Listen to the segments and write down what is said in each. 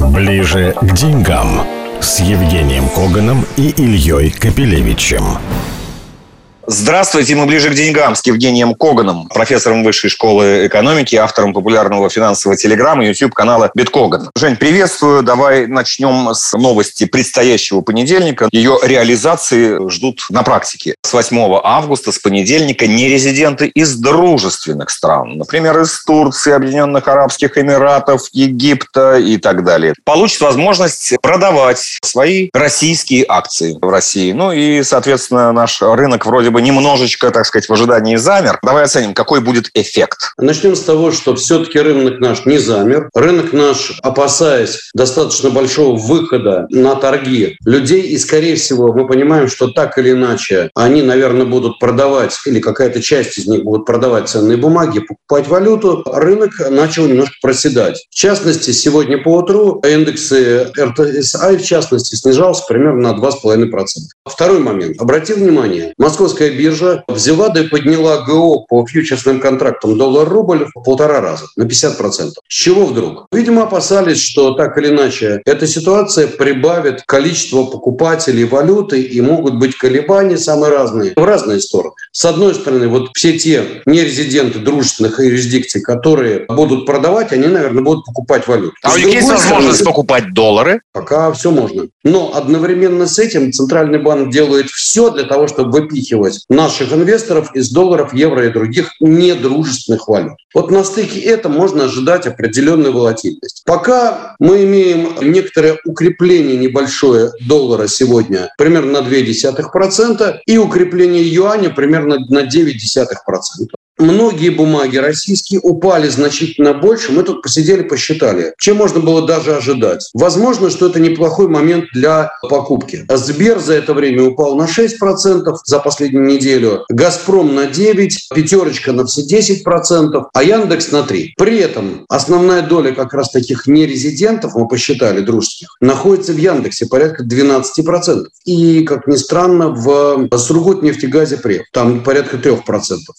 Ближе к деньгам с Евгением Коганом и Ильей Капелевичем. Здравствуйте, мы ближе к деньгам с Евгением Коганом, профессором Высшей школы экономики, автором популярного финансового телеграмма и YouTube-канала Биткоган. Жень, приветствую. Давай начнем с новости предстоящего понедельника. Ее реализации ждут на практике. С 8 августа, с понедельника, нерезиденты из дружественных стран, например, из Турции, Объединенных Арабских Эмиратов, Египта и так далее, получат возможность продавать свои российские акции в России. Ну и, соответственно, наш рынок вроде бы бы немножечко, так сказать, в ожидании замер. Давай оценим, какой будет эффект. Начнем с того, что все-таки рынок наш не замер. Рынок наш, опасаясь достаточно большого выхода на торги людей, и, скорее всего, мы понимаем, что так или иначе они, наверное, будут продавать, или какая-то часть из них будут продавать ценные бумаги, покупать валюту, рынок начал немножко проседать. В частности, сегодня по утру индексы РТСА, в частности, снижался примерно на 2,5%. Второй момент. Обратил внимание, московская Московская биржа взяла да и подняла ГО по фьючерсным контрактам доллар-рубль в полтора раза, на 50%. С чего вдруг? Видимо, опасались, что так или иначе эта ситуация прибавит количество покупателей валюты и могут быть колебания самые разные, в разные стороны. С одной стороны, вот все те нерезиденты дружественных юрисдикций, которые будут продавать, они, наверное, будут покупать валюту. А у них есть возможность покупать доллары? Пока все можно. Но одновременно с этим Центральный банк делает все для того, чтобы выпихивать наших инвесторов из долларов, евро и других недружественных валют. Вот на стыке это можно ожидать определенную волатильность. Пока мы имеем некоторое укрепление небольшое доллара сегодня примерно на 0,2% и укрепление юаня примерно на 0,9%. Многие бумаги российские упали значительно больше. Мы тут посидели, посчитали, чем можно было даже ожидать. Возможно, что это неплохой момент для покупки. Сбер за это время упал на 6% за последнюю неделю, Газпром на 9%, пятерочка на все 10%, а Яндекс на 3%. При этом основная доля как раз таких нерезидентов, мы посчитали, дружеских, находится в Яндексе порядка 12%. И, как ни странно, в Сургутнефтегазе Прев, там порядка 3%.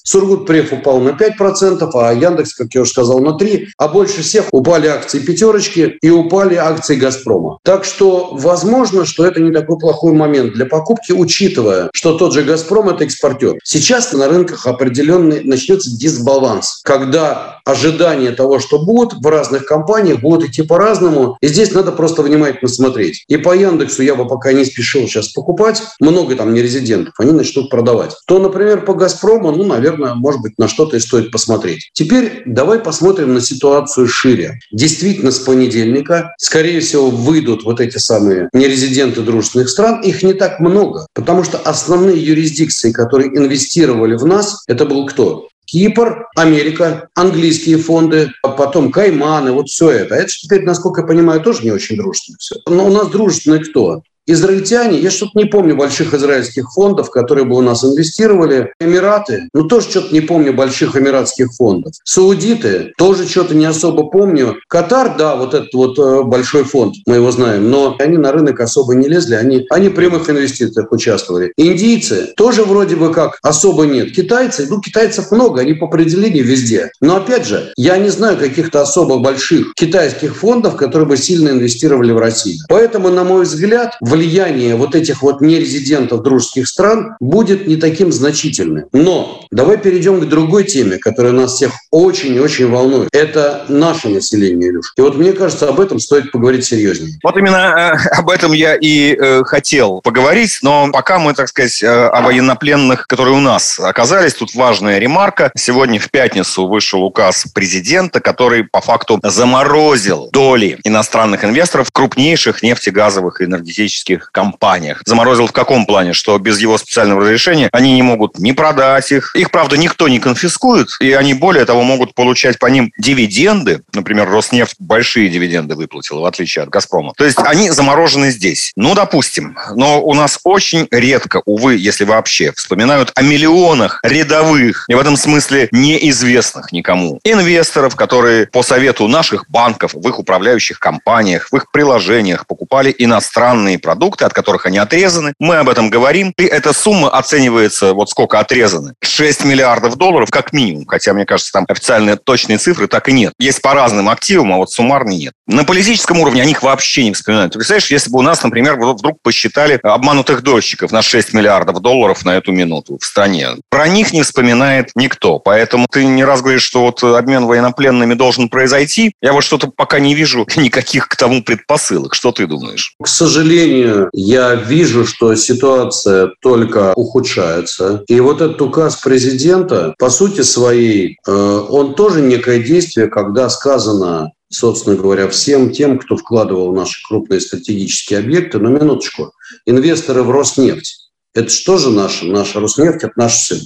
Сургут Прев Греф упал на 5%, а Яндекс, как я уже сказал, на 3%. А больше всех упали акции пятерочки и упали акции Газпрома. Так что возможно, что это не такой плохой момент для покупки, учитывая, что тот же Газпром – это экспортер. Сейчас на рынках определенный начнется дисбаланс, когда ожидания того, что будут в разных компаниях, будут идти по-разному. И здесь надо просто внимательно смотреть. И по Яндексу я бы пока не спешил сейчас покупать. Много там нерезидентов, они начнут продавать. То, например, по Газпрому, ну, наверное, может быть, на что-то и стоит посмотреть. Теперь давай посмотрим на ситуацию шире. Действительно, с понедельника, скорее всего, выйдут вот эти самые нерезиденты дружественных стран. Их не так много, потому что основные юрисдикции, которые инвестировали в нас, это был кто? Кипр, Америка, английские фонды, а потом Кайманы, вот все это. Это теперь, насколько я понимаю, тоже не очень дружественно все. Но у нас дружественные кто? Израильтяне, я что-то не помню больших израильских фондов, которые бы у нас инвестировали. Эмираты, ну тоже что-то не помню больших эмиратских фондов. Саудиты, тоже что-то не особо помню. Катар, да, вот этот вот э, большой фонд, мы его знаем, но они на рынок особо не лезли, они, они прямых инвестициях участвовали. Индийцы тоже вроде бы как особо нет. Китайцы, ну китайцев много, они по определению везде. Но опять же, я не знаю каких-то особо больших китайских фондов, которые бы сильно инвестировали в Россию. Поэтому, на мой взгляд, в влияние вот этих вот нерезидентов дружеских стран будет не таким значительным. Но давай перейдем к другой теме, которая нас всех очень и очень волнует. Это наше население, Илюш. И вот мне кажется, об этом стоит поговорить серьезнее. Вот именно э, об этом я и э, хотел поговорить, но пока мы, так сказать, э, о военнопленных, которые у нас оказались, тут важная ремарка. Сегодня в пятницу вышел указ президента, который по факту заморозил доли иностранных инвесторов крупнейших нефтегазовых и энергетических российских компаниях. Заморозил в каком плане? Что без его специального разрешения они не могут ни продать их. Их, правда, никто не конфискует, и они, более того, могут получать по ним дивиденды. Например, Роснефть большие дивиденды выплатила, в отличие от «Газпрома». То есть они заморожены здесь. Ну, допустим. Но у нас очень редко, увы, если вообще, вспоминают о миллионах рядовых, и в этом смысле неизвестных никому, инвесторов, которые по совету наших банков в их управляющих компаниях, в их приложениях покупали иностранные продукты от которых они отрезаны. Мы об этом говорим. И эта сумма оценивается, вот сколько отрезаны. 6 миллиардов долларов как минимум. Хотя, мне кажется, там официальные точные цифры так и нет. Есть по разным активам, а вот суммарный нет. На политическом уровне о них вообще не вспоминают. Представляешь, если бы у нас, например, вдруг посчитали обманутых дольщиков на 6 миллиардов долларов на эту минуту в стране. Про них не вспоминает никто. Поэтому ты не раз говоришь, что вот обмен военнопленными должен произойти. Я вот что-то пока не вижу никаких к тому предпосылок. Что ты думаешь? К сожалению, я вижу, что ситуация только ухудшается. И вот этот указ президента, по сути своей, э, он тоже некое действие, когда сказано собственно говоря, всем тем, кто вкладывал в наши крупные стратегические объекты. Но минуточку, инвесторы в Роснефть. Это что же наше? Наша Роснефть – это наш сын.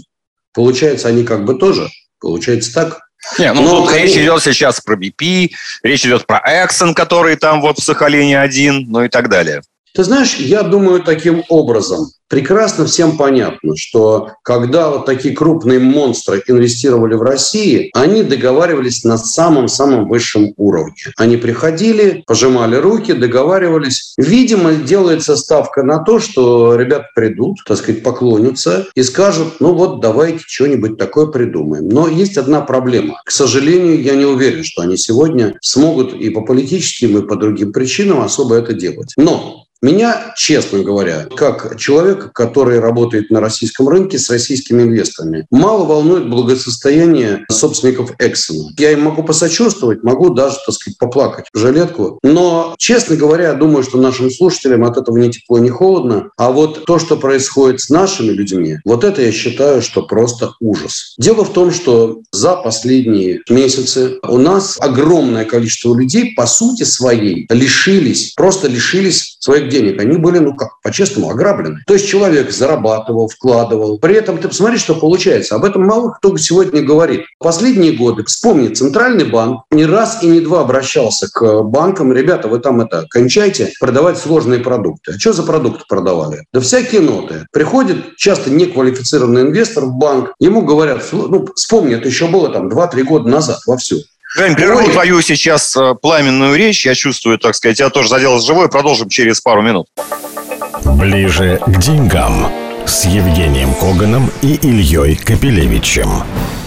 Получается, они как бы тоже. Получается так. Не, ну Но, тут речь идет сейчас про BP, речь идет про Exxon, который там вот в Сахалине один, ну и так далее. Ты знаешь, я думаю таким образом прекрасно всем понятно, что когда вот такие крупные монстры инвестировали в России, они договаривались на самом-самом высшем уровне. Они приходили, пожимали руки, договаривались. Видимо, делается ставка на то, что ребята придут, так сказать, поклонятся и скажут, ну вот давайте что-нибудь такое придумаем. Но есть одна проблема. К сожалению, я не уверен, что они сегодня смогут и по политическим, и по другим причинам особо это делать. Но меня, честно говоря, как человека, который работает на российском рынке с российскими инвесторами, мало волнует благосостояние собственников Эксона. Я им могу посочувствовать, могу даже, так сказать, поплакать в жилетку. Но, честно говоря, я думаю, что нашим слушателям от этого ни тепло, ни холодно. А вот то, что происходит с нашими людьми, вот это я считаю, что просто ужас. Дело в том, что за последние месяцы у нас огромное количество людей, по сути своей, лишились, просто лишились своих денег, они были, ну как, по-честному, ограблены. То есть человек зарабатывал, вкладывал. При этом ты посмотри, что получается. Об этом мало кто сегодня говорит. Последние годы, вспомни, Центральный банк не раз и не два обращался к банкам. Ребята, вы там это, кончайте продавать сложные продукты. А что за продукты продавали? Да всякие ноты. Приходит часто неквалифицированный инвестор в банк, ему говорят, ну, вспомни, это еще было там 2-3 года назад вовсю. Жень, прерву твою сейчас э, пламенную речь. Я чувствую, так сказать, я тоже заделась живой. Продолжим через пару минут. Ближе к деньгам с Евгением Коганом и Ильей Капелевичем.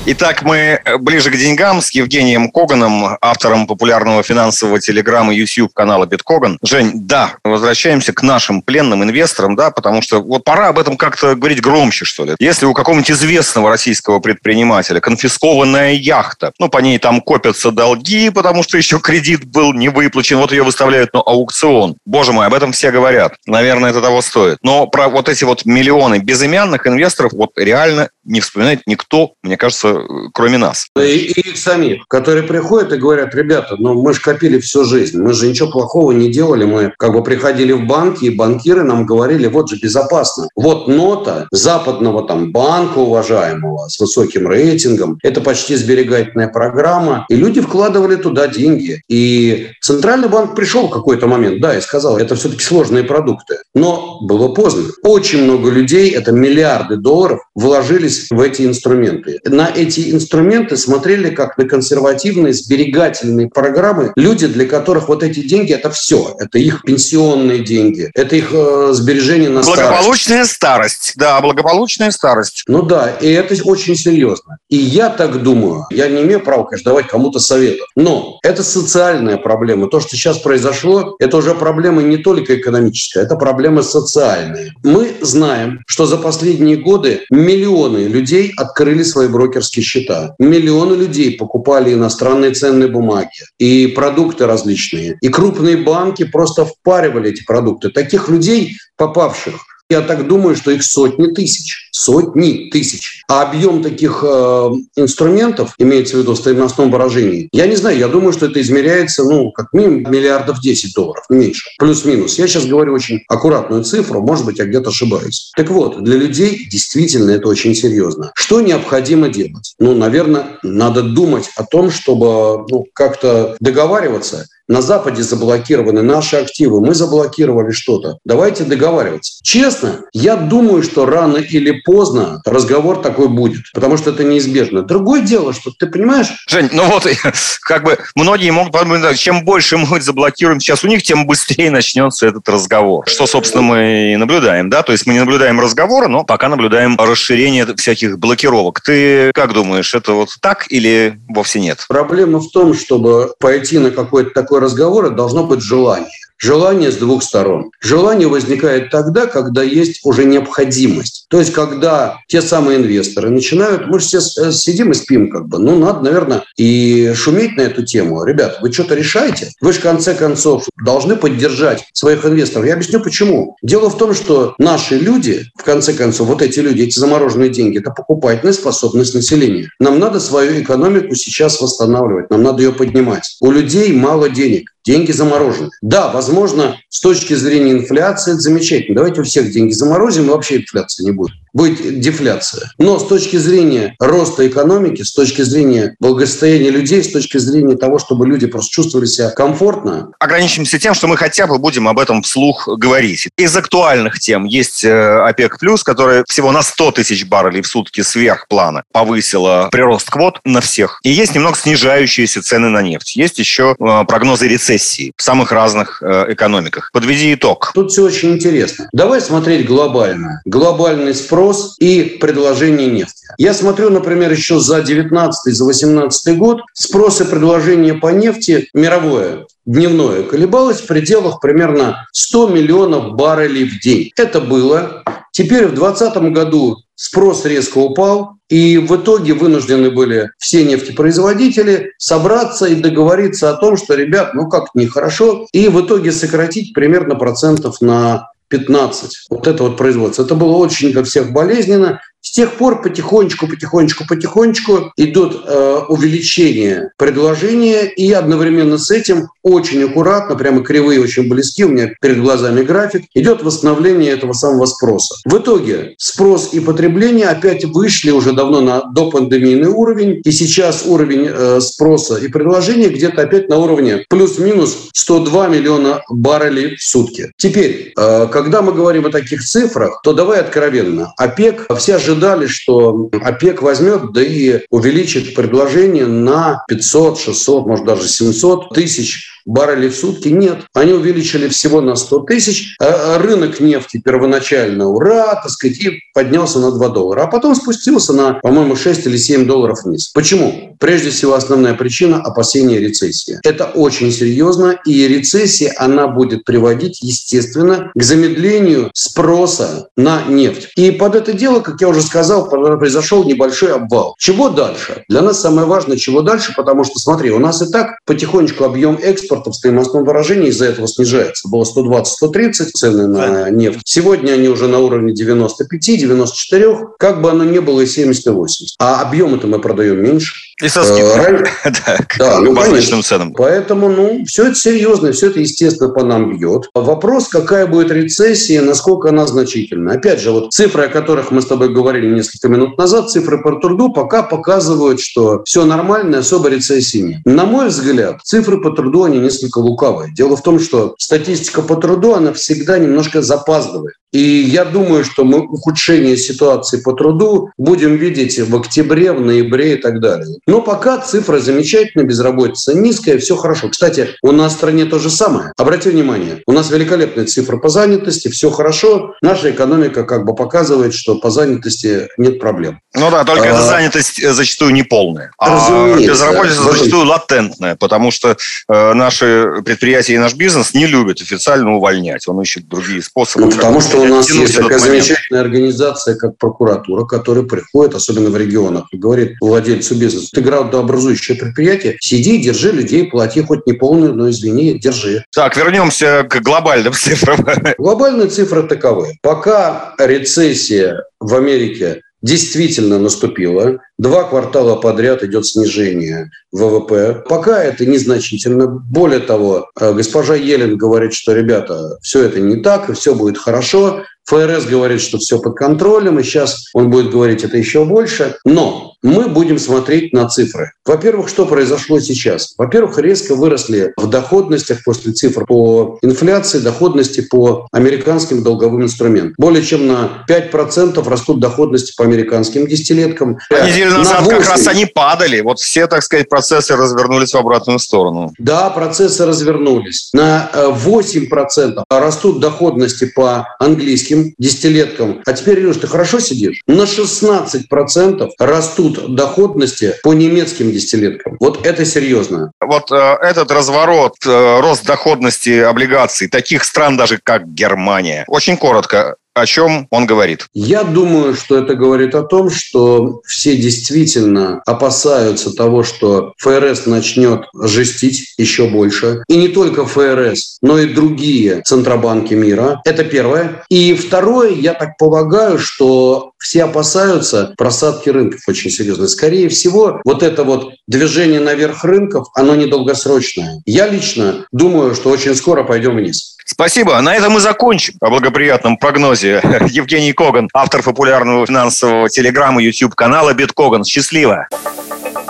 Итак, мы э, ближе к деньгам с Евгением Коганом, автором популярного финансового телеграмма YouTube канала Биткоган. Жень, да, возвращаемся к нашим пленным инвесторам, да, потому что вот пора об этом как-то говорить громче, что ли. Если у какого-нибудь известного российского предпринимателя конфискованная яхта, ну, по ней там копятся долги, потому что еще кредит был не выплачен, вот ее выставляют на аукцион. Боже мой, об этом все говорят. Наверное, это того стоит. Но про вот эти вот миллионы безымянных инвесторов вот реально не вспоминает никто, мне кажется, кроме нас. И, и их самих, которые приходят и говорят, ребята, ну мы же копили всю жизнь, мы же ничего плохого не делали, мы как бы приходили в банки, и банкиры нам говорили, вот же безопасно. Вот нота западного там банка уважаемого с высоким рейтингом, это почти сберегательная программа, и люди вкладывали туда деньги. И Центральный банк пришел в какой-то момент, да, и сказал, это все-таки сложные продукты. Но было поздно. Очень много людей, это миллиарды долларов, вложились в эти инструменты. На эти инструменты смотрели как на консервативные сберегательные программы. Люди, для которых вот эти деньги – это все. Это их пенсионные деньги, это их э, сбережения на Благополучная старость. старость. Да, благополучная старость. Ну да, и это очень серьезно. И я так думаю, я не имею права, конечно, давать кому-то советов, но это социальная проблема. То, что сейчас произошло, это уже проблема не только экономическая, это проблема социальная. Мы знаем, что за последние годы миллионы людей открыли свои брокерские счета. Миллионы людей покупали иностранные ценные бумаги и продукты различные. И крупные банки просто впаривали эти продукты. Таких людей, попавших я так думаю, что их сотни тысяч. Сотни тысяч. А объем таких э, инструментов, имеется в виду в стоимостном выражении, я не знаю, я думаю, что это измеряется, ну, как минимум миллиардов 10 долларов, меньше. Плюс-минус. Я сейчас говорю очень аккуратную цифру, может быть, я где-то ошибаюсь. Так вот, для людей действительно это очень серьезно. Что необходимо делать? Ну, наверное, надо думать о том, чтобы ну, как-то договариваться на Западе заблокированы наши активы, мы заблокировали что-то. Давайте договариваться. Честно, я думаю, что рано или поздно разговор такой будет, потому что это неизбежно. Другое дело, что ты понимаешь... Жень, ну вот, как бы многие могут подумать, чем больше мы заблокируем сейчас у них, тем быстрее начнется этот разговор. Что, собственно, мы и наблюдаем, да? То есть мы не наблюдаем разговора, но пока наблюдаем расширение всяких блокировок. Ты как думаешь, это вот так или вовсе нет? Проблема в том, чтобы пойти на какой-то такой такой разговор, это должно быть желание. Желание с двух сторон. Желание возникает тогда, когда есть уже необходимость. То есть, когда те самые инвесторы начинают, мы же все э, сидим и спим как бы, ну, надо, наверное, и шуметь на эту тему. Ребят, вы что-то решаете? Вы же, в конце концов, должны поддержать своих инвесторов. Я объясню, почему. Дело в том, что наши люди, в конце концов, вот эти люди, эти замороженные деньги, это покупательная способность населения. Нам надо свою экономику сейчас восстанавливать, нам надо ее поднимать. У людей мало денег деньги заморожены. Да, возможно, с точки зрения инфляции это замечательно. Давайте у всех деньги заморозим, и вообще инфляции не будет быть дефляция. Но с точки зрения роста экономики, с точки зрения благосостояния людей, с точки зрения того, чтобы люди просто чувствовали себя комфортно. Ограничимся тем, что мы хотя бы будем об этом вслух говорить. Из актуальных тем есть э, ОПЕК+, которая всего на 100 тысяч баррелей в сутки сверх плана повысила прирост квот на всех. И есть немного снижающиеся цены на нефть. Есть еще э, прогнозы рецессии в самых разных э, экономиках. Подведи итог. Тут все очень интересно. Давай смотреть глобально. Глобальный спрос спрос и предложение нефти. Я смотрю, например, еще за 19 за 18 год спрос и предложение по нефти мировое дневное колебалось в пределах примерно 100 миллионов баррелей в день. Это было. Теперь в 2020 году спрос резко упал, и в итоге вынуждены были все нефтепроизводители собраться и договориться о том, что, ребят, ну как нехорошо, и в итоге сократить примерно процентов на 15. Вот это вот производство. Это было очень для всех болезненно. С тех пор потихонечку, потихонечку, потихонечку идут э, увеличение предложения, и одновременно с этим очень аккуратно, прямо кривые очень близки, у меня перед глазами график, идет восстановление этого самого спроса. В итоге спрос и потребление опять вышли уже давно на допандемийный уровень, и сейчас уровень э, спроса и предложения где-то опять на уровне плюс-минус 102 миллиона баррелей в сутки. Теперь, э, когда мы говорим о таких цифрах, то давай откровенно. ОПЕК, все ожидания ожидали, что ОПЕК возьмет, да и увеличит предложение на 500, 600, может даже 700 тысяч баррелей в сутки. Нет, они увеличили всего на 100 тысяч. А рынок нефти первоначально, ура, так сказать, и поднялся на 2 доллара. А потом спустился на, по-моему, 6 или 7 долларов вниз. Почему? Прежде всего, основная причина – опасения рецессии. Это очень серьезно, и рецессия, она будет приводить, естественно, к замедлению спроса на нефть. И под это дело, как я уже сказал, произошел небольшой обвал. Чего дальше? Для нас самое важное, чего дальше, потому что, смотри, у нас и так потихонечку объем экспорта экспорта в стоимостном выражении из-за этого снижается. Было 120-130 цены на нефть. Сегодня они уже на уровне 95-94, как бы оно ни было и 70-80. А объемы-то мы продаем меньше. И со скидкой. Э, да, ну, конечно. ценам. Поэтому, ну, все это серьезно, все это, естественно, по нам бьет. Вопрос, какая будет рецессия, насколько она значительна. Опять же, вот цифры, о которых мы с тобой говорили несколько минут назад, цифры по труду пока показывают, что все нормально, особо рецессии нет. На мой взгляд, цифры по труду, они несколько лукавые. Дело в том, что статистика по труду, она всегда немножко запаздывает. И я думаю, что мы ухудшение ситуации по труду будем видеть в октябре, в ноябре и так далее. Но пока цифра замечательная, безработица низкая, все хорошо. Кстати, у нас в стране то же самое. Обратите внимание, у нас великолепная цифра по занятости, все хорошо. Наша экономика как бы показывает, что по занятости нет проблем. Ну да, только а, эта занятость э, зачастую не полная. А безработица зачастую латентная, потому что э, наши предприятия и наш бизнес не любят официально увольнять. Он ищет другие способы. Ну, потому что у нас есть такая замечательная организация, как прокуратура, которая приходит, особенно в регионах, и говорит владельцу бизнеса, ты градообразующее предприятие, сиди, держи людей, плати хоть не полную, но извини, держи. Так, вернемся к глобальным цифрам. Глобальные цифры таковы. Пока рецессия в Америке действительно наступила. Два квартала подряд идет снижение ВВП. Пока это незначительно. Более того, э, госпожа Елен говорит, что, ребята, все это не так, и все будет хорошо. ФРС говорит, что все под контролем, и сейчас он будет говорить это еще больше. Но мы будем смотреть на цифры. Во-первых, что произошло сейчас? Во-первых, резко выросли в доходностях после цифр по инфляции, доходности по американским долговым инструментам. Более чем на 5% растут доходности по американским десятилеткам. А неделю назад на как раз они падали. Вот все, так сказать, процессы развернулись в обратную сторону. Да, процессы развернулись. На 8% э, растут доходности по английским десятилеткам. А теперь, Илюш, ты хорошо сидишь? На 16% растут доходности по немецким десятилеткам. Вот это серьезно. Вот э, этот разворот, э, рост доходности облигаций таких стран даже как Германия. Очень коротко, о чем он говорит? Я думаю, что это говорит о том, что все действительно опасаются того, что ФРС начнет жестить еще больше. И не только ФРС, но и другие центробанки мира. Это первое. И второе, я так полагаю, что все опасаются просадки рынков очень серьезно. Скорее всего, вот это вот движение наверх рынков, оно недолгосрочное. Я лично думаю, что очень скоро пойдем вниз. Спасибо. На этом мы закончим. О благоприятном прогнозе. Евгений Коган, автор популярного финансового телеграмма YouTube канала Биткоган. Счастливо.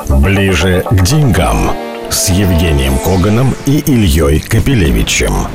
Ближе к деньгам с Евгением Коганом и Ильей Капелевичем.